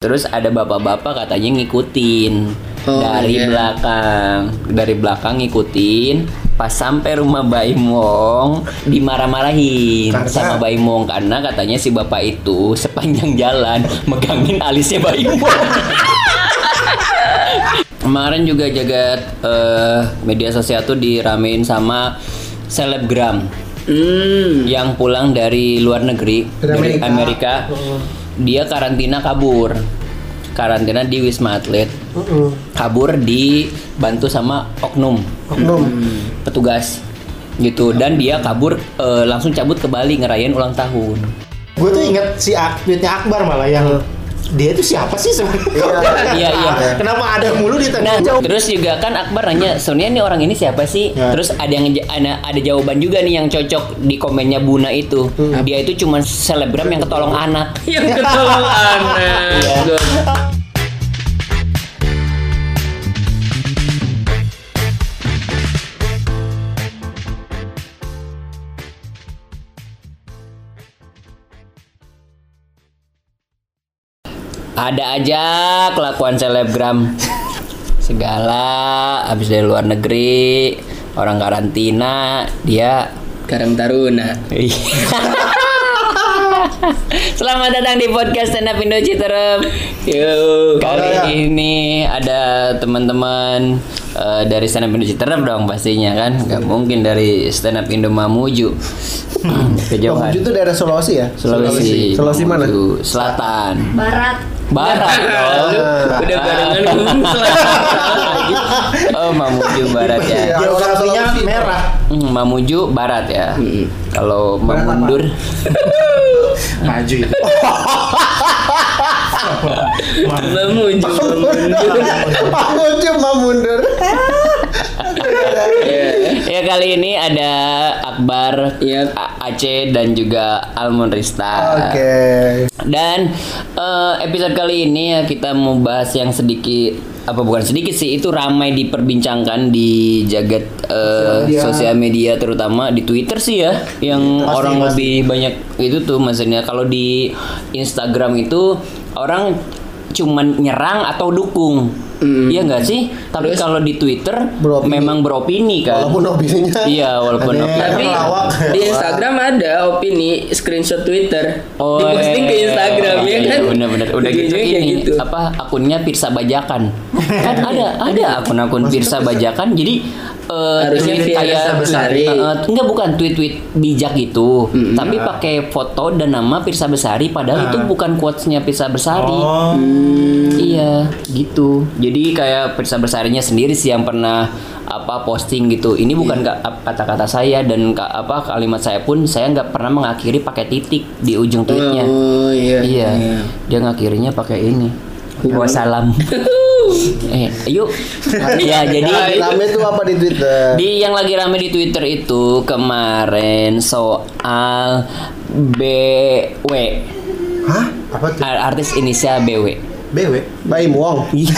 Terus ada bapak-bapak katanya ngikutin Oh, dari iya. belakang, dari belakang ngikutin. Pas sampai rumah Mbak Imong dimarah-marahin Karena? sama Mbak Imong karena katanya si bapak itu sepanjang jalan megangin alisnya Mbak Imong. Kemarin juga jagat eh, media sosial tuh diramein sama selebgram Hmm. yang pulang dari luar negeri Dari dari Amerika. Amerika, dia karantina kabur. Karantina di wisma atlet. Heeh. kabur dibantu sama oknum. Oknum. petugas. Gitu. Dan dia kabur eh, langsung cabut ke Bali ngerayain ulang tahun. Gue tuh inget si Ak tweetnya Akbar malah yang dia itu siapa sih sebenarnya? Iya, iya. Kenapa ada mulu di Nah, tengah? terus juga kan Akbar nanya, sebenarnya nih orang ini siapa sih? Ya. Terus ada yang ada, ada jawaban juga nih yang cocok di komennya Buna itu. Dia itu cuma selebgram yang ketolong anak. Yang ketolong anak. Iya. Ada aja kelakuan selebgram. Segala. Habis dari luar negeri orang karantina dia Karang Taruna. Selamat datang di podcast Stand Up Indo Citerem. Yuk, kali ya. ini ada teman-teman eh, dari Stand Up Indo Citerem dong pastinya kan. Gak mungkin dari Stand Up Indo Mamuju. Kejauhan. Mamuju itu daerah Sulawesi ya? Sulawesi. Sulawesi mana? Mamuju Selatan. Barat Barat dong. Udah barengan Oh, Mamuju Barat ya. Iya. Geografinya merah. Hmm, Mamuju Barat ya. Kalau Barat apa? Mamundur Maju itu. Mamuju mau mundur. ya kali ini ada Akbar, Iya. A- Aceh dan juga Almond Rista. Oke. Dan eh, episode kali ini ya kita mau bahas yang sedikit apa bukan sedikit sih itu ramai diperbincangkan di jagat Sosial media. sosial media terutama di Twitter sih ya yang Pasti, orang pasti. lebih banyak itu tuh maksudnya kalau di Instagram itu orang cuman nyerang atau dukung Mm. Iya nggak sih? Tapi kalau di Twitter Beropini. memang beropini kan. Walaupun opininya. Iya, walaupun Ada opini. Tapi Pelawak. di Instagram ada opini screenshot Twitter. Oh, Diposting ke iya, Instagram ya iya, kan? Bener-bener. Udah gitu kayak ini gitu. apa akunnya Pirsa Bajakan. kan ada ada akun-akun Pirsa Bajakan. Jadi eh, Harusnya tweet Pirsa Besari. Eh, enggak bukan tweet-tweet bijak gitu, Mm-mm. tapi pakai foto dan nama Pirsa Besari padahal itu bukan quotes-nya Pirsa Besari. Oh, Iya, gitu. Jadi kayak Pirsa Besarinya sendiri sih yang pernah apa posting gitu. Ini bukan Iya. ka- kata-kata saya dan ka- apa kalimat saya pun saya nggak pernah mengakhiri pakai titik di ujung tweetnya. Oh iya. Iya, dia ngakhirinya pakai ini. Wassalam. eh, yuk. ya, jadi Rame tuh apa di Twitter? di yang lagi rame di Twitter itu kemarin soal BW. Hah? apa tuh? Ar- Artis inisial BW. BW. Baim Wong. Itu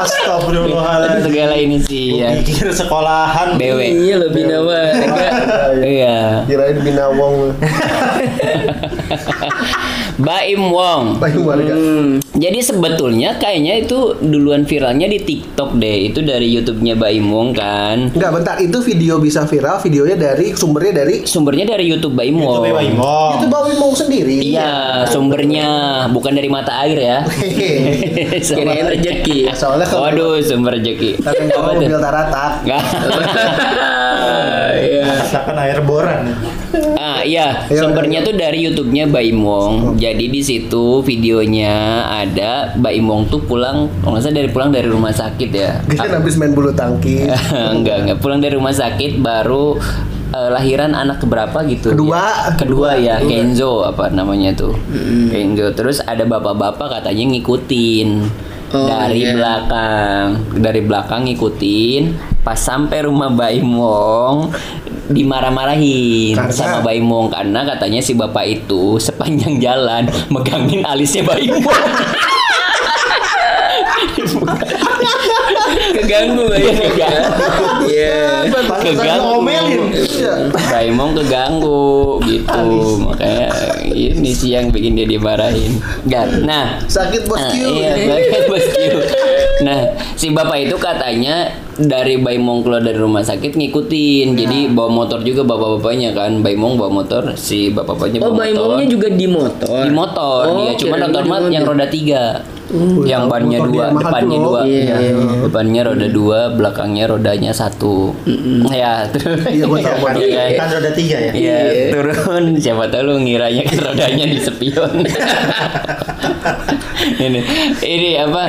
Astagfirullahaladzim. segala ini sih ya. Pikir sekolahan. BW. Iya lebih nama. Iya. Kirain Bina Wong. Baim Wong. Baim warga. Hmm. Jadi sebetulnya kayaknya itu duluan viralnya di TikTok deh. Itu dari YouTube-nya Baim Wong kan. Enggak, bentar. Itu video bisa viral. Videonya dari sumbernya dari Sumbernya dari YouTube Baim Wong. BW Imong. itu Baim Wong sendiri. Iya, sumbernya bukan dari mata air ya. Hehehe. Kirain rezeki. Soalnya kalau Waduh, sumber rezeki. Tapi mau mobil taratak. Nggak. Iya. Rasakan air boran. Ah iya, Iya, sumbernya tuh dari YouTube-nya Baim Wong. Jadi di situ videonya ada Baim Wong tuh pulang, kalau nggak salah dari pulang dari rumah sakit ya. Dia kan habis main bulu tangkis. enggak, enggak pulang dari rumah sakit baru eh, lahiran anak keberapa gitu. Kedua. Ya. Kedua ya, Kenzo apa namanya tuh. Kenzo. Terus ada bapak-bapak katanya ngikutin. Oh, dari iya. belakang, dari belakang ngikutin, pas sampai rumah Baim Wong dimarah-marahin Karena? sama Baim Wong karena katanya si bapak itu sepanjang jalan megangin alisnya Baim Keganggu ya Iya. Keganggu. ngomelin. Iya. Baimong keganggu gitu. Makanya ini sih yang bikin dia dimarahin. Gak. Nah, Sakit bos Nah, iya, sakit bos. Nah, si bapak itu katanya dari Baimong keluar dari rumah sakit ngikutin. Jadi bawa motor juga bapak-bapaknya kan. Baimong bawa motor, si bapak-bapaknya Oh, bawa motor. Baimongnya juga di motor. di motor Oh, dia cuma motor yang roda tiga yang motor bannya dua depannya dua Iya, iya. depannya roda dua belakangnya rodanya satu ya terus Iya, gua tahu. Iya, Kan roda tiga ya. Iya, turun. Siapa tahu lu ngiranya kan rodanya di spion. ini, ini apa?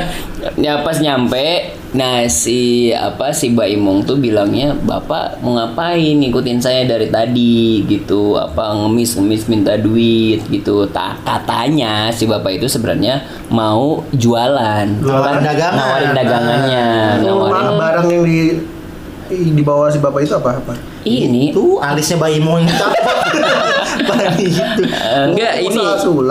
Ya pas nyampe, nah si apa si Mbak Imong tuh bilangnya, "Bapak mau ngapain ngikutin saya dari tadi?" gitu. Apa ngemis-ngemis minta duit gitu. Tak katanya si Bapak itu sebenarnya mau jualan. Jualan dagangan. Nawarin dagangannya, nawarin Ma- barang yang di di bawah si bapak itu apa apa? ini Itu alisnya bayi. Bayi itu. Enggak, Oh, ini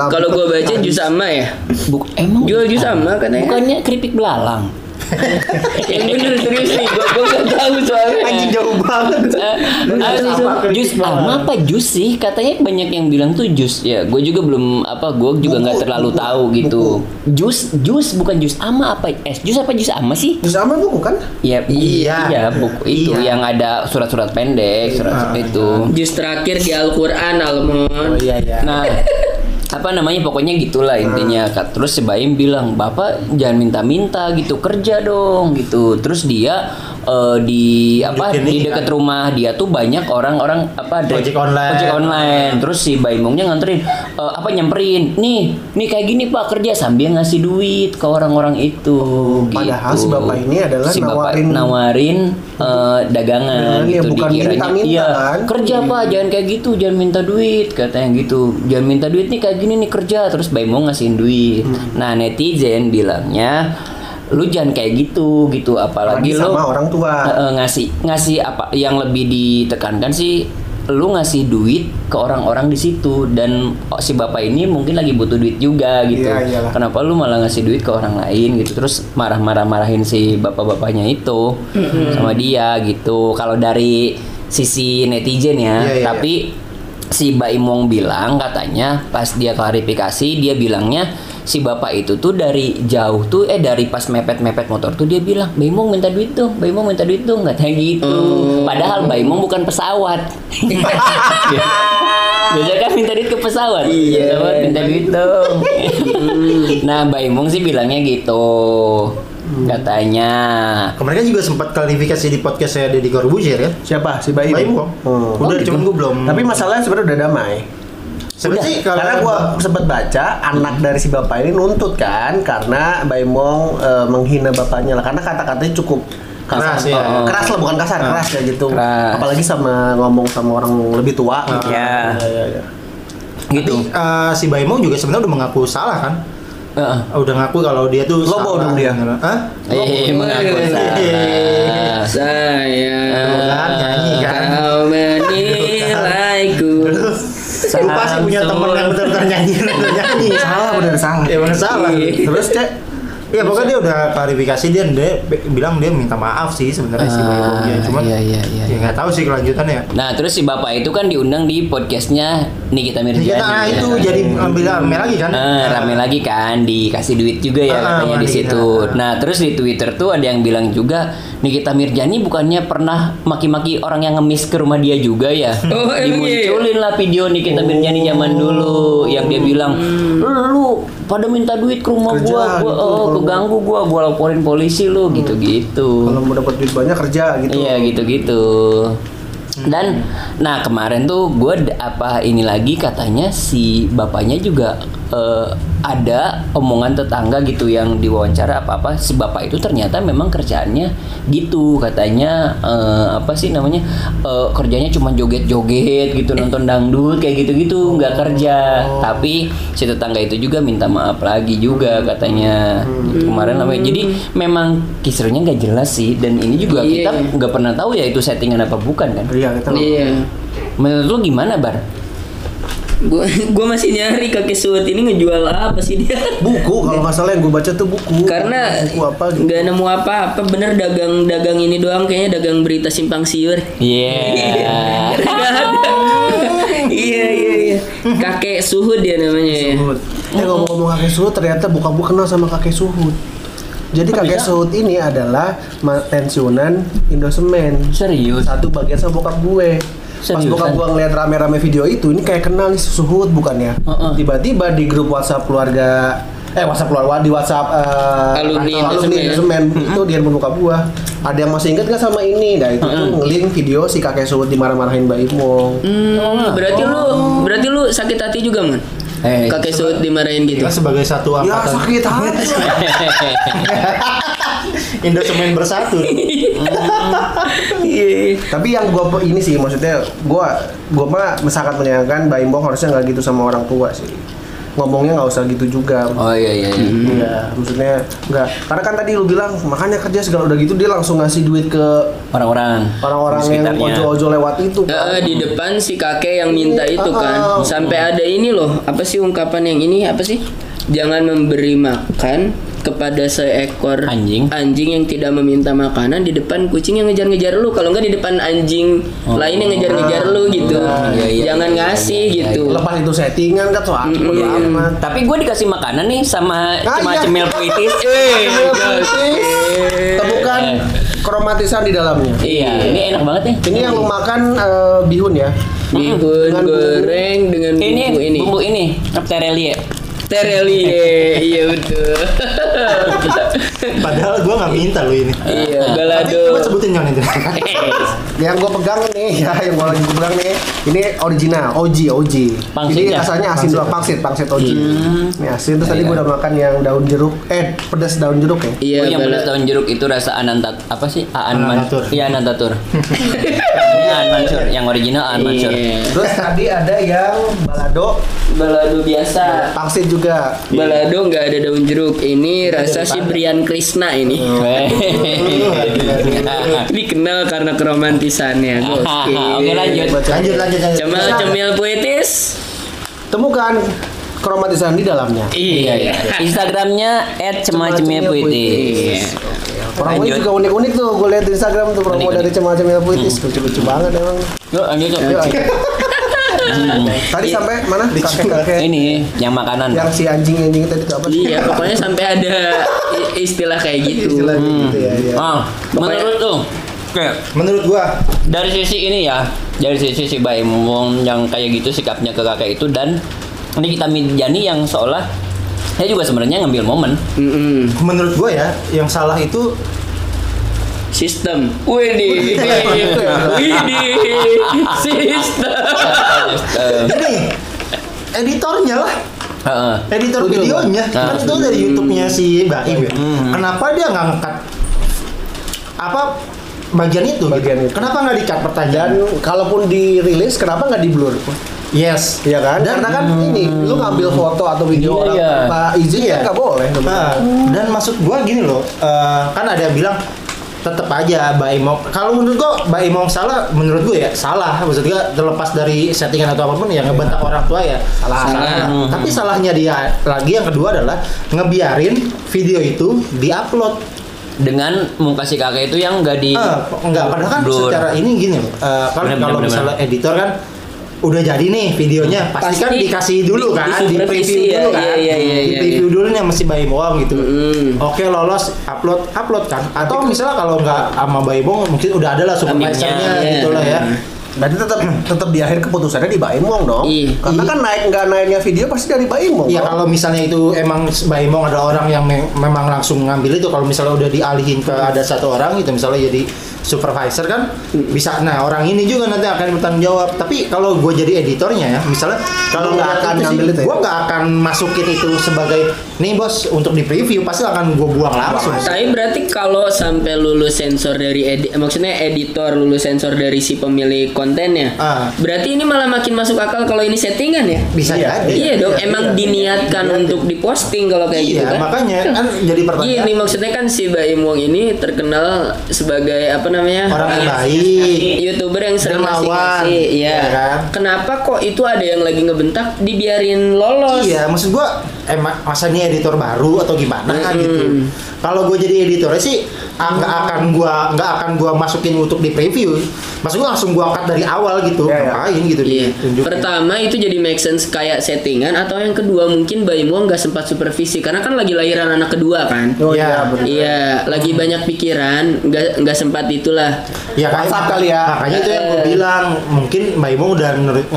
kalau gua baca jus sama ya. Buk, emang Jual jus sama katanya. Bukannya keripik belalang. Yang bener serius nih, gua gua nggak tahu soalnya. Anjing jauh banget. Eh, Jus ah, apa? jus ama apa jus sih? Katanya banyak yang bilang tuh jus. Ya, gue juga belum apa, gue juga nggak terlalu buku, tahu gitu. Jus, jus bukan jus ama apa? Eh, jus apa jus ama sih? Terus sama buku kan? Ya, Iya. iya buku itu Iya. yang ada surat-surat pendek, surat Ah, itu. Jus terakhir di Al-Qur'an, Almon. Oh iya iya. Nah, apa namanya pokoknya gitulah intinya. Kat- Terus si Baim bilang, "Bapak jangan minta-minta gitu, kerja dong." gitu. Terus dia eh, di apa di dekat kan. rumah dia tuh banyak orang-orang apa Ojek online. ojek online. Terus si Baimongnya nganterin eh, apa nyamperin, "Nih, nih kayak gini Pak kerja sambil ngasih duit ke orang-orang itu." padahal gitu. si bapak ini adalah si bapak nawarin- nawarin eh, dagangan ya, gitu bukan dikiranya minta-minta, iya kan? kerja pak jangan kayak gitu jangan minta duit katanya gitu jangan minta duit nih kayak gini nih kerja terus Baimo ngasihin duit Hmm. nah netizen bilangnya lu jangan kayak gitu gitu. Apalagi lu sama orang tua. eh, ngasih ngasih apa yang lebih ditekankan sih lu ngasih duit ke orang-orang di situ. Dan oh, si bapak ini mungkin lagi butuh duit juga gitu. Iya, iyalah. kenapa lu malah ngasih duit ke orang lain gitu? Terus marah-marah marahin si bapak-bapaknya itu sama dia gitu. Kalau dari sisi netizen ya Iya, iya, tapi si Mbak Imong bilang katanya pas dia klarifikasi dia bilangnya si bapak itu tuh dari jauh tuh eh dari pas mepet-mepet motor tuh dia bilang Mbak Imong minta duit dong Mbak Imong minta duit dong katanya gitu padahal Mbak Imong bukan pesawat Biasanya kan minta duit ke pesawat Iya. Pesawat minta duit dong Nah Mbak Imong sih bilangnya gitu Katanya Kemarin kan juga sempat klarifikasi di podcast saya Deddy Corbuzier ya. Siapa si bayi? Baim kok. Hmm. Udah, Oh, cuman gitu. gue belum. Tapi masalahnya sebenarnya udah damai. Sebenarnya sih kalau karena gua sempat baca anak dari si bapak ini nuntut kan karena Baimong eh, menghina bapaknya lah karena kata-katanya cukup kasar, Keras, ya. Eh, keras lah bukan kasar, keras kayak gitu. Keras. Apalagi sama ngomong sama orang lebih tua. gitu. Ya. Iya, iya, iya. Gitu Tapi, eh, si Baimong juga sebenarnya udah mengaku salah kan? Heeh. Udah ngaku kalau dia tuh Lobo salah. dong dia. Hah? Eh, mengaku salah. Saya Kan, nyanyi kan. kau menilaiku. Lupa sih punya temen yang betul-betul nyanyi, nyanyi. Salah bener salah. Ya bener salah. Terus cek Ya pokoknya dia udah klarifikasi dia, dia bilang dia minta maaf sih sebenarnya si Baimong ya. Cuman iya, iya, iya, ya nggak tahu sih kelanjutannya. Nah terus si bapak itu kan diundang di podcastnya Nikita Mirjani Nah ya. itu jadi ambil rame lagi kan? Eh, rame lagi kan dikasih duit juga ya Ah, katanya di Nikita. situ. Nah terus di Twitter tuh ada yang bilang juga Nikita Mirjani bukannya pernah maki-maki orang yang ngemis ke rumah dia juga ya? Oh, iya? Dimunculin lah video Nikita Mirjani zaman dulu yang dia bilang lu pada minta duit ke rumah Kerja gua, gua gitu, oh, keganggu gua, gua laporin polisi lu gitu-gitu. kalau mau dapat duit banyak kerja gitu. Iya gitu-gitu. Dan nah kemarin tuh gue apa ini lagi katanya si bapaknya juga eh, ada omongan tetangga gitu yang diwawancara apa apa si bapak itu ternyata memang kerjaannya gitu katanya eh, apa sih namanya eh, kerjanya cuma joget-joget gitu nonton dangdut kayak gitu-gitu nggak kerja. Tapi si tetangga itu juga minta maaf lagi juga katanya. Gitu, kemarin namanya jadi memang kisruhnya nggak jelas sih dan ini juga Iya, kita iya. nggak pernah tahu ya itu settingan apa bukan kan? Iya kita Iya. menurut lu gimana bar Gua gua masih nyari kakek suut ini ngejual apa sih dia? Buku kalau nggak salah yang gue baca tuh buku. Karena buku apa gitu. nggak nemu apa-apa, bener dagang-dagang ini doang kayaknya dagang berita simpang siur. Iya. Nggak ada. iya iya iya. Kakek suhud dia namanya ya. Suhud. Eh ngomong-ngomong kakek Suhud ternyata bukan gue kenal sama kakek Suhud. Jadi kakek Suhud ini adalah pensiunan Indosemen. Serius. Satu bagian sama bokap gue. Pas bokap gue ngeliat rame-rame video itu, ini kayak kenal nih Suhud bukannya? Heeh. Tiba-tiba di grup WhatsApp keluarga eh WhatsApp keluarga di WhatsApp eh, Alumni alumni. Indosemen itu dia bokap gua. Ada yang masih ingat nggak sama ini? Nah itu tuh ngelink video si kakek Suhud dimarah-marahin Mbak Imong. Hmm, berarti lu berarti lu sakit hati juga, Man? Eh, Kakek suhud dimarahin gitu. Kita sebagai satu Ya angkatan sakit hati. Indosemen bersatu. Iya. Tapi yang gua ini sih maksudnya gua gua mah sangat menyayangkan Mbak Imong harusnya nggak gitu sama orang tua sih. Ngomongnya nggak usah gitu juga. Oh iya iya. iya. Iya, maksudnya nggak. Karena kan tadi lu bilang makanya kerja segala udah gitu dia langsung ngasih duit ke Orang-orang. orang-orang yang ojo-ojo lewat itu. Eh, di depan si kakek yang minta itu kan Ah. sampai ada ini loh apa sih ungkapan yang ini apa sih jangan memberi makan kepada seekor Anjing. anjing yang tidak meminta makanan di depan kucing yang ngejar-ngejar lu kalau nggak di depan anjing Oh. lain yang ngejar-ngejar lu gitu Nah, iya, iya, jangan iya, ngasih iya, iya, gitu Lepas itu settingan kan soal Mm-mm. bodo amat. Tapi gue dikasih makanan nih sama cuma iya. cemil puitis. Eh, Temukan Eh. kromatisan di dalamnya. Iya, ini enak banget nih. Ini yang lu makan eh, bihun ya. bihun Dengan bumbu. goreng dengan Ini bumbu ini bumbu ini, pterelie. Terelie iya betul Padahal gua nggak minta lo ini. iya Tapi balado coba sebutin Jon itu. Yang gue pegang ini ya, yang gue lagi gua pegang nih, ini original, OG, OG. Pangsit ini ya? rasanya asin doang, pangsit, pangsit OG. Ini asin, terus tadi gue udah makan yang daun jeruk, eh pedas daun jeruk ya. iya oh, yang pedas daun jeruk itu rasa anantat apa sih? Aan Anantatur. Mansur. Iya Anantatur. Ini Aan Mansur, yang original Aan Mansur. Iya. Terus tadi ada yang balado, balado biasa pangsit juga. balado nggak ada daun jeruk ini rasa si Brian Krishna ini dikenal karena keromantisannya. Oke lanjut. Lanjut lanjut lanjut. Cemil cemil puitis Temukan kromatisan di dalamnya. Iya, iya. Instagramnya @cemacemnya puitis. Orang Lanjut. ini juga unik-unik tuh, gue lihat di Instagram tuh promo dari cemacemnya puitis, lucu-lucu banget emang. Yuk lanjut. ayo. Tadi sampai mana? Kakek-kakek Ini yang makanan. yang si anjing-anjing tadi itu apa sih? iya pokoknya sampai ada istilah kayak gitu Istilahnya gitu ya. ya. Ah, menurut tuh, oke, Menurut gua dari sisi ini ya, dari sisi si Baim yang kayak gitu sikapnya ke kakek itu dan ini kita Midjani yang seolah saya juga sebenarnya ngambil momen. Mm-mm. menurut gua ya yang salah itu sistem Widih Widih sistem Eh, ini editornya lah heeh. editor Setuju, videonya Bang. kan Nah. itu dari YouTube-nya si Baim ya. Hmm. Kenapa dia nggak ngangkat apa bagian itu? Bagian gitu? itu. Kenapa nggak dikat Dan pertanyaan? kalaupun dirilis, kenapa nggak di blur? Yes, Iya kan? Dan- Karena kan ini, lu ngambil foto atau video Iya, orang iya. tanpa izin Iya. kan nggak boleh. Nah, dan maksud gua gini loh, eh, kan ada yang bilang tetap aja Mbak Imong. Kalau menurut gua Mbak Imong salah, menurut gua ya salah. Maksud gua terlepas dari settingan atau apa pun yang ngebentak orang tua ya Salah. Salah. Hmm. Tapi salahnya dia lagi yang kedua adalah ngebiarin video itu diupload. Dengan muka si kakek itu yang nggak di Eh, enggak, padahal kan blur. secara ini gini Bener, kalau misalnya editor kan udah jadi nih videonya, pasti, kan Pasti dikasih dulu di- kan, di, disupervisi preview ya, dulu kan, iya, iya, iya, di iya, preview dulu nih masih Bayi Boang gitu. Mm. Oke lolos, upload, upload kan. Atau misalnya kalau nggak sama Bayi Boang mungkin udah ada lah supervisornya iya. gitu lah ya. Berarti tetap tetap di akhir keputusannya di Baimong dong. Iya. Karena kan naik nggak naiknya video pasti dari Baimong. Iya kalau misalnya itu emang Bayi Boang ada orang yang me- memang langsung ngambil itu, kalau misalnya udah dialihin ke ada satu orang gitu, misalnya jadi supervisor kan bisa nah orang ini juga nanti akan bertanggung jawab tapi kalau gue jadi editornya ya misalnya kalau nggak akan ngambil itu ya? gue nggak akan masukin itu sebagai nih bos untuk di preview pasti akan gue buang langsung Tapi berarti kalau sampai lulus sensor dari edi maksudnya editor lulus sensor dari si pemilik kontennya. Ah. Berarti ini malah makin masuk akal kalau ini settingan ya? Bisa Iya, jadi. Iya dong, iya, emang iya. diniatkan untuk diposting kalau kayak gitu Iya, kan. makanya kan jadi pertanyaan. Gini maksudnya kan si Baim Wong ini terkenal sebagai apa namanya Orang yang Eh, baik. youtuber yang sering ngasih-ngasih, iya. ya kan? Kenapa kok itu ada yang lagi ngebentak dibiarin lolos? Iya, maksud gua emang masa ini editor baru atau gimana kan gitu. Kalau gue jadi editornya sih ah, nggak akan gua nggak akan gua masukin untuk di preview. Maksud gua langsung gua cut dari awal gitu. Iya, iya. Ngapain gitu Iya. ditunjukin. Pertama itu jadi make sense kayak settingan atau yang kedua mungkin Baim Wong nggak sempat supervisi karena kan lagi lahiran anak kedua kan. Oh Iya, iya, benar. Iya, lagi banyak pikiran, nggak nggak sempat itulah. Ya kayak kali ya. Makanya itu yang gue Eh. bilang mungkin Mbak Imo udah nge-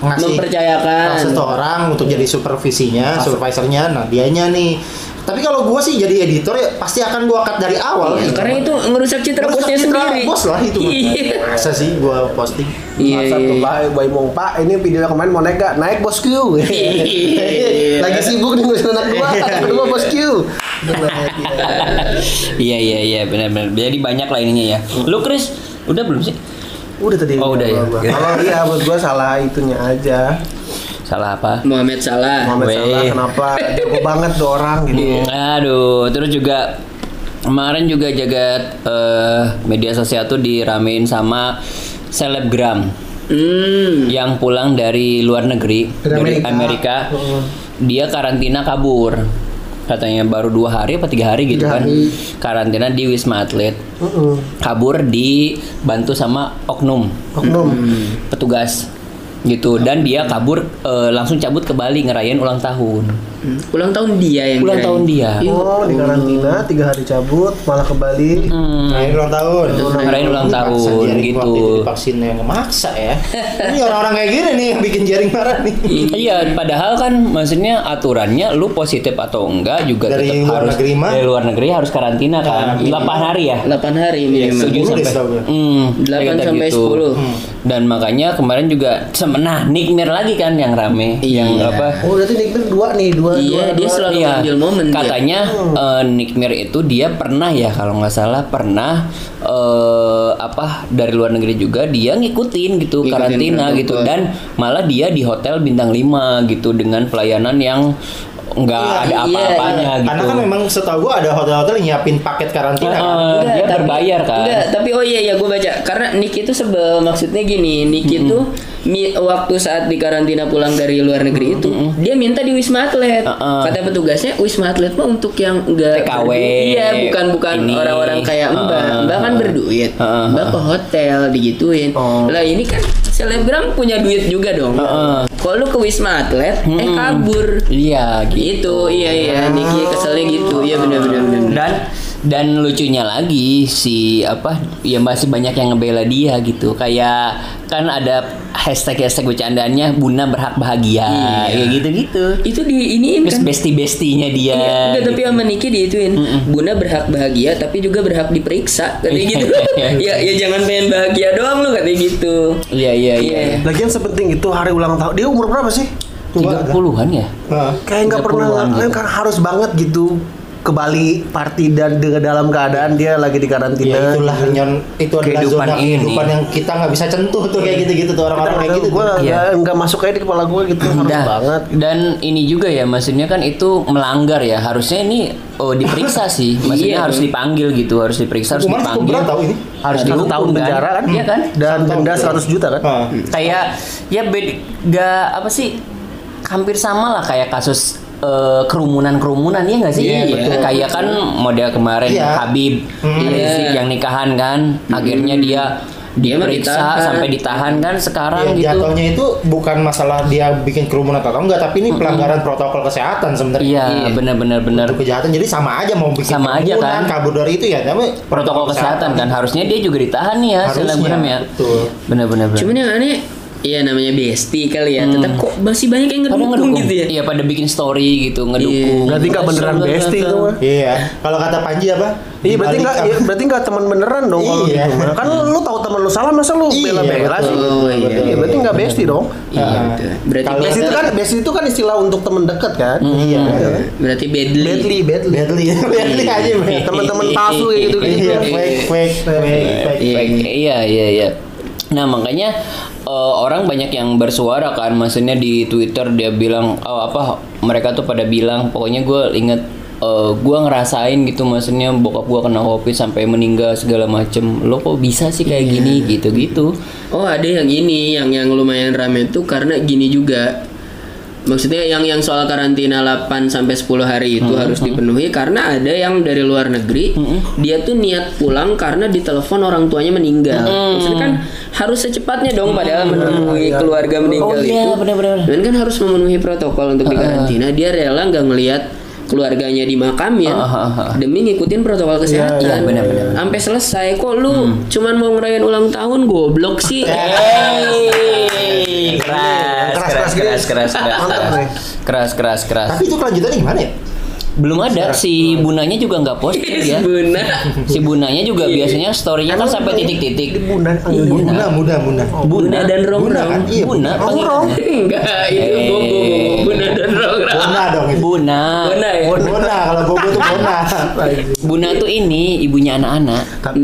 ngasih Mempercayakan. ngasih orang untuk jadi supervisinya, supervisornya. Nah dianya nih. Tapi kalau gue sih jadi editor ya pasti akan gue cut dari awal. Iya, gitu. karena itu ngerusak citra bosnya citra sendiri. Bos lah itu. mah. Iya. Masa sih gue posting. Iya. WhatsApp iya. ke Pak Boy Mong Pak ini video kemarin mau naik gak? Naik bosku Iya. Lagi sibuk nih ngurusin anak gua Kedua bosku Iya iya iya benar-benar. Jadi banyak lah ininya ya. Lu Chris udah belum sih? Udah tadi Oh, udah ya. Kalau iya buat gua salah itunya aja Salah apa? Muhammad Salah. Muhammad Weh. Salah kenapa jago banget tuh orang gitu Aduh, terus juga kemarin juga jagat eh, media sosial tuh diramein sama selebgram Hmm. yang pulang dari luar negeri Dari dari Amerika. Amerika. Heeh. Dia karantina kabur. Katanya baru dua hari apa tiga hari gitu Tiga kan. hari. Karantina di Wisma Atlet. Heeh. Kabur dibantu sama oknum Oknum petugas gitu dan dia kabur eh, langsung cabut ke Bali ngerayain ulang tahun. Hmm. Ulang tahun dia yang Ulang kirain. tahun dia. Oh di karantina tiga hari cabut malah ke Bali Hmm. Ini ulang tahun. Ngerayain ulang tahun, gitu. divaksin yang maksa ya. ini orang-orang kayak gini nih yang bikin jaring marah nih. Iya, padahal kan maksudnya aturannya lu positif atau enggak juga Dari tetap luar harus negeri mah? dari luar negeri harus karantina kan. 8 hari ya. 8 hari minimal. Tujuh 10 deh sampai. Hmm, Delapan kata sampai gitu. 10. Hmm. Dan makanya kemarin juga semenah Nick Mir lagi kan yang rame, yang Iya. apa? Oh berarti Nick Mir dua nih dua Iya, dua, dia dua. selalu Iya, ngambil momen dia. katanya eh, Nick Mir itu dia pernah ya kalau nggak salah pernah eh, apa dari luar negeri juga dia ngikutin gitu Ngikutin karantina gitu dan malah dia di hotel bintang 5 gitu dengan pelayanan yang nggak Iya, ada iya, apa-apanya gitu. Karena kan memang setahu gua ada hotel-hotel yang nyiapin paket karantina. kan. Heeh, Enggak, dia tapi- berbayar kan. Enggak, tapi oh iya ya gue baca karena Nick itu sebel maksudnya gini, Nick itu mi- waktu saat di karantina pulang dari luar negeri itu dia minta di Wisma Atlet. Heeh. Kata petugasnya Wisma Atlet mah untuk yang enggak TKW, berduit. Iya, bukan bukan orang-orang kayak Mbak. Heeh, Mbak kan berduit. Heeh, Mbak ke hotel digituin. Oh. Lah ini kan selebgram punya duit juga dong. Heeh. Kalau lu ke Wisma Atlet eh Mm-mm. kabur. Iya gitu. Itu iya iya Nicky keselnya gitu. Iya benar benar benar. Dan dan lucunya lagi si apa ya masih banyak yang ngebela dia gitu. Kayak kan ada hashtag-hashtag bercandaannya Buna berhak bahagia. Iya. Ya gitu-gitu. itu di iniin Terus kan bestie-bestinya dia. Iya, enggak, tapi gitu. sama Niki diituin. Bunda berhak bahagia tapi juga berhak diperiksa katanya gitu. ya ya jangan pengen bahagia doang lu katanya gitu. Iya iya iya. Iya. Lagian sepenting itu hari ulang tahun dia umur berapa sih? Tiga puluhan ya? Heeh. Kayak nggak pernah 30-an gitu. kan harus banget gitu ke Bali party dan dengan dalam keadaan dia lagi di karantina. Ya itulah nyon itu adalah Kehidupan zona ini. kehidupan yang kita nggak bisa sentuh tuh kayak gitu-gitu tuh orang-orang kayak gitu. gue tuh. Iya. nggak masuk aja di kepala gue gitu Dah. banget. Dan ini juga ya, maksudnya kan itu melanggar ya. Harusnya ini oh diperiksa sih. Maksudnya Iya, harus dipanggil gitu, harus diperiksa, harus dipanggil. tau ini. Harus Satu dihukum tahun kan? penjara kan? Iya kan? Dan Satu denda tahun 100 juta kan? Heeh. Kayak ya beda gak apa sih? Hampir sama lah kayak kasus kerumunan-kerumunan ya nggak sih? Iya, betul. Kayak kan model kemarin Iya. Habib Hmm. Rizik Iya. yang nikahan kan, akhirnya dia Dia diperiksa ditahan. sampai ditahan kan sekarang Ya, gitu. jatuhnya itu bukan masalah dia bikin kerumunan atau enggak, tapi ini pelanggaran protokol kesehatan sebenarnya. Iya, Iya. benar-benar benar. Kejahatan jadi sama aja mau bikin Sama aja kan. kabur dari itu ya namanya protokol kesehatan kan harusnya dia juga ditahan nih ya Harusnya, ya betul. benar-benar benar. Cuman yang aneh Iya namanya bestie kali ya. Tetap kok masih banyak yang ngedukung, ngedukung gitu ya. iya pada bikin story gitu ngedukung Berarti nggak beneran bestie itu mah. Iya, kalau kata Panji apa? Iya berarti nggak apa? iya, berarti nggak teman beneran dong kalau Iya. gitu. mah. Kan lu tahu teman lu salah masa lu Iya, bela-bela sih. betul, Iya, betul. berarti nggak bestie dong. Iya. Berarti Kalau- Bestie itu kan bestie itu kan istilah untuk teman dekat kan? Iya. berarti badly. Badly, badly. Badly, badly aja. Teman-teman palsu gitu gitu. Iya, fake, fake, fake, fake. Iya. iya iya iya Nah makanya eh, orang banyak yang bersuara kan, maksudnya di Twitter dia bilang oh, apa mereka tuh pada bilang pokoknya gue inget eh, gue ngerasain gitu maksudnya bokap gue kena covid sampai meninggal segala macem. Lo kok bisa sih kayak gini? Gitu gitu Oh ada yang ini yang yang lumayan rame tuh karena gini juga Maksudnya yang yang soal karantina 8 sampai 10 hari itu harus dipenuhi karena ada yang dari luar negeri dia tuh niat pulang karena ditelepon orang tuanya meninggal. Maksudnya kan harus secepatnya dong padahal menemui keluarga meninggal Oh, itu. iya. Dan kan harus memenuhi protokol untuk dikarantina. Dia rela nggak ngelihat keluarganya di makamin Ah, ah, ah. demi ngikutin protokol kesehatan. iya, benar-benar. Sampai selesai kok lu cuman mau ngerayain ulang tahun goblok sih. Hey, keras, Keras, keras, keras keras, gini. keras, keras, Mantap keras, nih. keras, keras, keras. Tapi itu kelanjutannya gimana ya? Belum ada si bunanya juga nggak posting ya. Buna. Si bunanya juga biasanya storynya kan sampai Di titik-titik. bunda panggil bunda. Muda, muda, muda. Buna dan Buna rongrong. kan? Iya, Buna, Rongrong. panggilannya. Enggak, itu Eh. gogo. Buna dan rongrong. Bona dong itu. Buna. Buna ya. Bona, kalau gogo tuh bona. Buna tuh ini ibunya anak-anak. Tapi,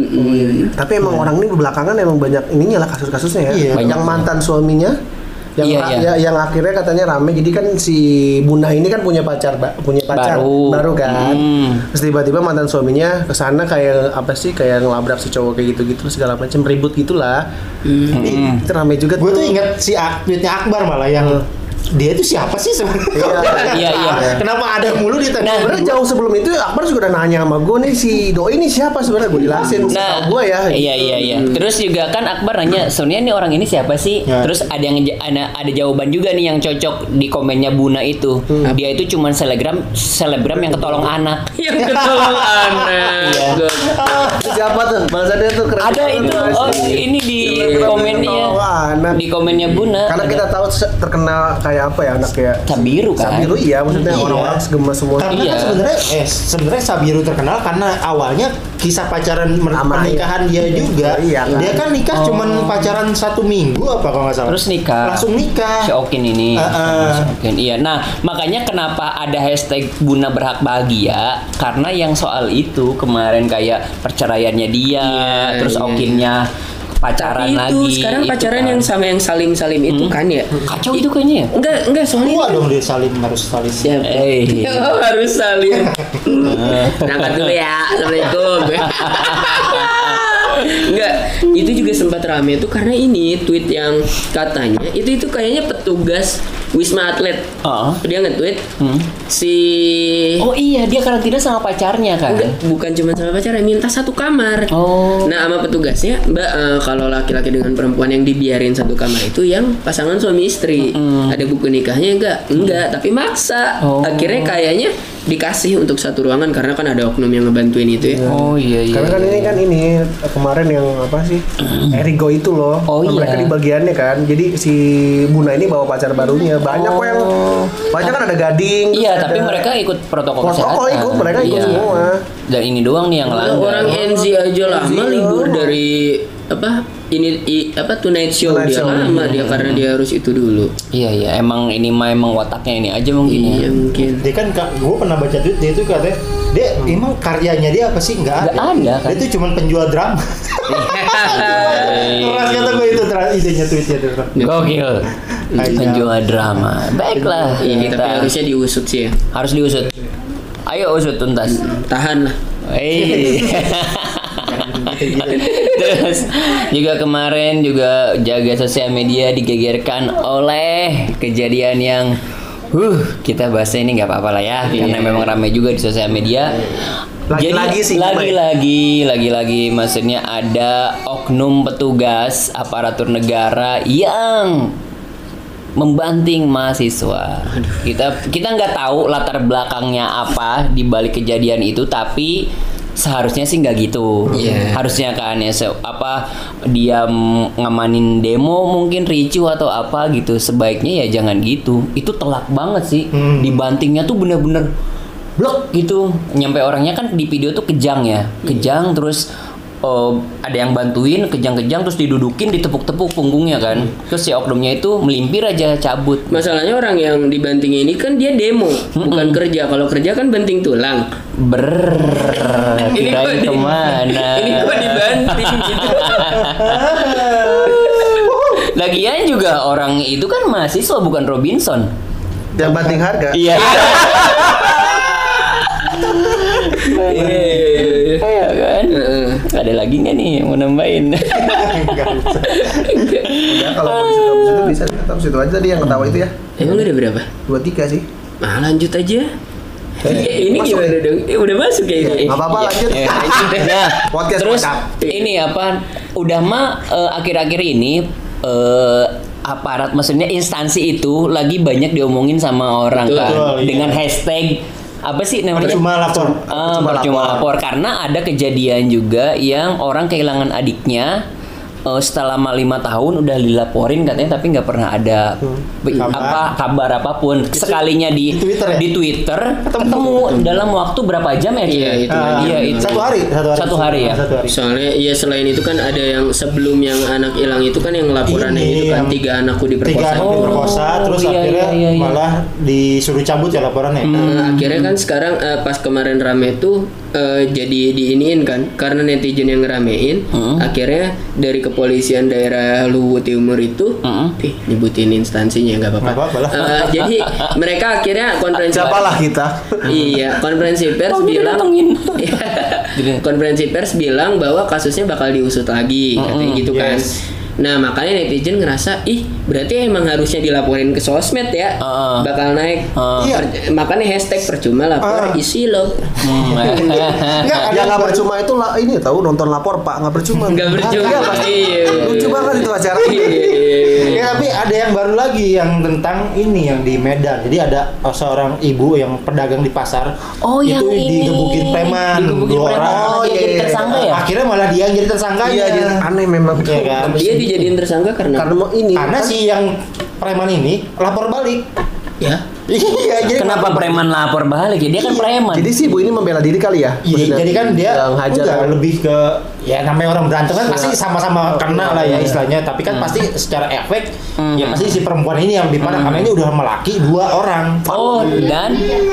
tapi emang orang ini belakangan emang banyak ininya lah kasus-kasusnya ya. Iya. Yang mantan suaminya yang Iya, iya. ya- yang akhirnya katanya rame jadi kan si Buna ini kan punya pacar ba- punya pacar Baru. kan Hmm. terus tiba-tiba mantan suaminya ke sana kayak apa sih kayak ngelabrak si cowok kayak gitu-gitu segala macam ribut gitulah Hmm. itu rame juga Gue tuh tuh inget si Ak- tweetnya Akbar malah yang dia itu siapa sih sebenarnya? Iya, iya. Kenapa ada mulu di tengah? Nah, Sebenarnya jauh sebelum itu Akbar juga udah nanya sama gue nih si doi ini siapa sebenarnya gue jelasin Nah, gue ya. Iya iya iya. Terus juga kan Akbar nanya, sebenarnya nih orang ini siapa sih? Ya. Terus ada yang ada, ada jawaban juga nih yang cocok di komennya Buna itu. Dia itu cuman selebgram selebgram yang ketolong anak. Yang ketolong anak. Iya. Siapa tuh? Bahasanya tuh keren. Ada itu oh ini di komennya Ketolong anak. di komennya Buna. Karena Ada kita tahu terkenal kayak apa ya anak kayak Sabiru kan. Sabiru iya maksudnya Iya. orang-orang segemas semua. Karena Iya. kan sebenarnya eh sebenarnya Sabiru terkenal karena awalnya kisah pacaran pernikahan dia juga. Iya kan. Dia kan nikah cuman pacaran satu minggu apa kalau nggak salah. Terus nikah. Langsung nikah. Si Okin ini. Si Okin, iya. Nah, makanya kenapa ada hashtag Buna berhak bahagia? Karena yang soal itu kemarin kayak perceraiannya dia, Iya, terus iya, Okinnya pacaran Tapi itu lagi. sekarang itu pacaran kan. yang sama yang salim-salim itu kan ya? kacau itu kayaknya ya. Enggak, enggak soalnya Tua dong dia saling harus saling. Siapa? Eh. Oh, harus salim. Berangkat dulu ya. Assalamualaikum. Enggak, itu juga sempat rame tuh karena ini tweet yang katanya itu itu kayaknya petugas Wisma Atlet. Oh. Dia nge-tweet Hmm. si Oh iya, dia karantina sama pacarnya kan. Enggak, bukan cuma sama pacarnya, minta satu kamar. Oh. Nah, sama petugasnya, Mbak, eh, kalau laki-laki dengan perempuan yang dibiarin satu kamar itu yang pasangan suami istri. Ada buku nikahnya enggak? Enggak, tapi maksa. Oh. Akhirnya kayaknya dikasih untuk satu ruangan karena kan ada oknum yang ngebantuin itu ya. Oh iya iya. Karena kan ini kan ini kemarin yang apa sih Erigo itu loh. Oh, Nah, Mereka iya. di bagiannya kan. Jadi si Buna ini bawa pacar barunya. Banyak kok yang banyak kan ada gading. Oh. Iya, tapi ada- mereka ikut protokol Protokol kesehatan. ikut, mereka ikut Iya. semua. Dan ini doang nih yang langgar. orang NZ aja lama libur oh. dari apa ini i- apa Tonight Show Tonight dia Show. lama dia karena dia harus itu dulu. Iya iya, emang ini mah emang wataknya ini aja mungkin ya. Iya mungkin. Dia kan gue pernah baca tweet dia itu katanya dia emang karyanya dia apa sih nggak ada. Ada, kan? Dia tuh cuma penjual drama. Keras kata gue itu idenya tweetnya. Gokil. Penjual drama. Baiklah, Iya, kita tapi harusnya diusut sih ya. harus diusut. Ayo usut tuntas. Tahan lah. Hei. Terus juga kemarin juga jaga sosial media digegerkan oleh kejadian yang uh kita bahasnya ini nggak apa-apa lah ya karena memang ramai juga di sosial media. Lagi-lagi sih, lagi-lagi lagi-lagi maksudnya ada oknum petugas aparatur negara yang membanting mahasiswa. Kita kita nggak tahu latar belakangnya apa di balik kejadian itu, tapi seharusnya sih nggak gitu. Iya. Harusnya kan ya se- apa dia ngamanin demo mungkin ricu atau apa gitu. Sebaiknya ya jangan gitu. Itu telak banget sih. Hmm. Dibantingnya tuh bener-bener blok gitu. Nyampe orangnya kan di video tuh kejang ya. Kejang terus oh, ada yang bantuin kejang-kejang terus didudukin ditepuk-tepuk punggungnya kan terus si oknumnya itu melimpir aja cabut Masalahnya orang yang dibanting ini kan dia demo, bukan kerja. Kalau kerja kan banting tulang. ber Ini di- ke mana Ini kok dibanting gitu. Lagian juga orang itu kan mahasiswa bukan Robinson. Yang banting harga. Iya. Iya kan? Heeh. Ada lagi nggak nih yang mau nambahin? Ya, kalau mau di situ habis itu bisa tetap situ aja tadi yang ketawa itu ya. Emang udah berapa? Dua tiga sih. Nah lanjut aja. Eh, ini masuk gimana ya? dong? Eh, udah masuk ya ini. Nggak apa-apa lanjut. Nah, Podcast terus mantap. ini apa? Udah mah eh, akhir-akhir ini eh, aparat maksudnya instansi itu lagi banyak diomongin sama orang Betul, kan iya. dengan hashtag apa sih namanya? Percuma lapor. Ah, Percuma percuma lapor. lapor karena ada kejadian juga yang orang kehilangan adiknya eh, setelah lama lima tahun udah dilaporin katanya tapi nggak pernah ada Kabar. apa kabar apa pun sekalinya di di Twitter ya? di Twitter ketemu dalam waktu berapa jam ya? Iya, itu iya itu Satu hari, satu hari. Satu hari ya? Satu hari. Soalnya ya selain itu kan ada yang sebelum yang anak hilang itu kan yang laporannya Ini itu kan yang tiga anakku Tiga diperkosa. anak gitu. diperkosa, Oh, terus iya, akhirnya iya, iya, iya. malah disuruh cabut ya laporannya. Eh, akhirnya kan sekarang eh, pas kemarin rame tuh eh, jadi diiniin kan karena netizen yang ngeramein Mm. akhirnya dari kepolisian daerah Luwu Timur itu Mm. eh nyebutin instansinya nggak apa-apa lah. Eh, jadi mereka akhirnya konferensi Siapalah kita. iya konferensi pers Oh, dia bilang konferensi pers bilang bahwa kasusnya bakal diusut lagi katanya gitu kan yes. nah makanya netizen ngerasa ih berarti emang harusnya dilaporin ke sosmed ya Heeh. bakal naik Heeh. Iya. Per- makanya hashtag percuma lapor Ah. isi lo Hmm. Enggak, ada Ya yang nggak percuma itu lah ini tahu nonton lapor Pak nggak percuma. Nggak percuma. Iya, pasti. Iya. Lucu banget itu acaranya. Iya. Ya, tapi ada yang baru lagi yang tentang ini yang di Medan. Jadi ada uh, seorang ibu yang pedagang di pasar. Oh, itu yang ini. digebukin preman dua orang. Oh, Dia iya, jadi iya. tersangka ya? Akhirnya malah dia yang jadi tersangkanya. Iya, aneh memang. Iya dia dijadiin tersangka karena Karena ini. Karena kan- si yang preman ini lapor balik. ya Iya, jadi Kenapa preman lapor balik ya? Dia kan preman. Jadi si ibu ini membela diri kali ya? Iya, jadi kan dia yang hajar enggak, lebih ke ya namanya orang berantem kan Iya. pasti sama-sama kena lah ya Iya. istilahnya tapi kan pasti secara efek Hmm. ya pasti si perempuan ini yang lebih parah karena ini udah melaki dua orang Oh dan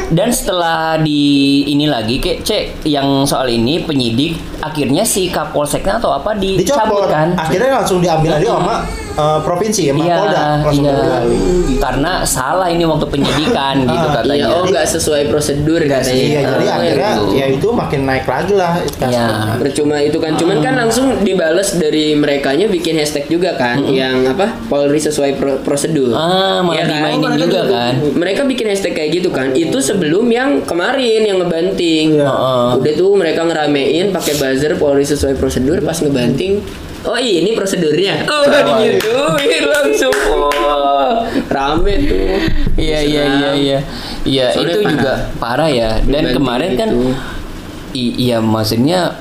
dan setelah di ini lagi kayak cek yang soal ini penyidik akhirnya si kapolseknya atau apa dicabut kan? akhirnya langsung diambil alih sama uh, provinsi ya Iya, Polda langsung iya. diambil alih. Karena salah ini waktu penyidikan gitu Ah, katanya. iya oh nggak sesuai prosedur katanya iya jadi Ah, akhirnya gitu. ya itu makin naik lagi lah kasusnya. Iya. percuma itu kan cuman kan langsung dibales dari merekanya bikin hashtag juga kan yang apa Polri sesuai pro- prosedur Ah, malah Iya kan? dimainin Oh, mereka juga kan? mereka bikin hashtag kayak gitu kan itu sebelum yang kemarin yang ngebanting Iya. Heeh. udah tuh mereka ngeramein pakai buzzer Polri sesuai prosedur pas ngebanting Oh ini prosedurnya. Oh digituin langsung. Wah, rame tuh. Iya iya iya iya. Iya itu parah. juga parah ya. Dan Ngebanting kemarin kan gitu. I- iya maksudnya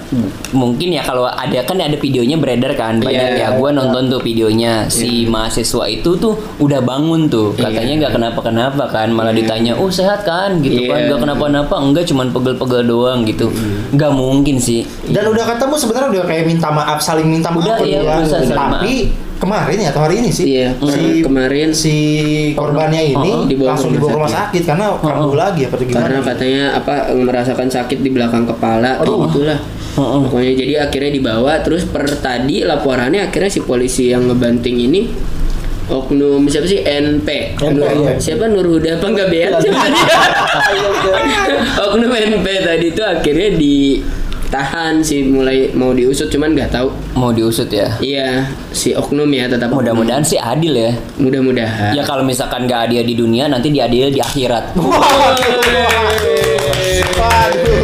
mungkin ya kalau ada kan ada videonya beredar kan banyak. Iya. ya gua nonton tuh videonya. Si mahasiswa itu tuh udah bangun tuh. Iya. katanya nggak kenapa-kenapa kan malah ditanya oh sehat kan? Gitu kan. Iya. nggak kenapa-napa. Enggak cuman pegel-pegel doang gitu. Nggak mungkin sih. Dan udah ketemu sebenarnya udah kayak minta maaf saling minta maaf Udah, iya, ya. udah saling tapi kemarin ya atau hari ini sih Iya, si kemarin si korbannya ini Oh, dibawa langsung dibawa ke rumah sakit karena kambuh lagi apa gimana? Karena katanya apa merasakan sakit di belakang kepala kayak gitulah. Heeh. pokoknya jadi akhirnya dibawa terus per tadi laporannya akhirnya si polisi yang ngebanting ini oknum siapa sih? NP, NP, Nur- iya. siapa? Nur Huda apa enggak Beat siapa dia oknum NP tadi itu akhirnya ditahan sih mulai mau diusut cuman nggak tahu. Mau diusut ya? Iya si oknum ya tetap mudah-mudahan sih adil ya. Mudah-mudahan. Ya kalau misalkan nggak adil di dunia nanti diadil di akhirat. Waduh.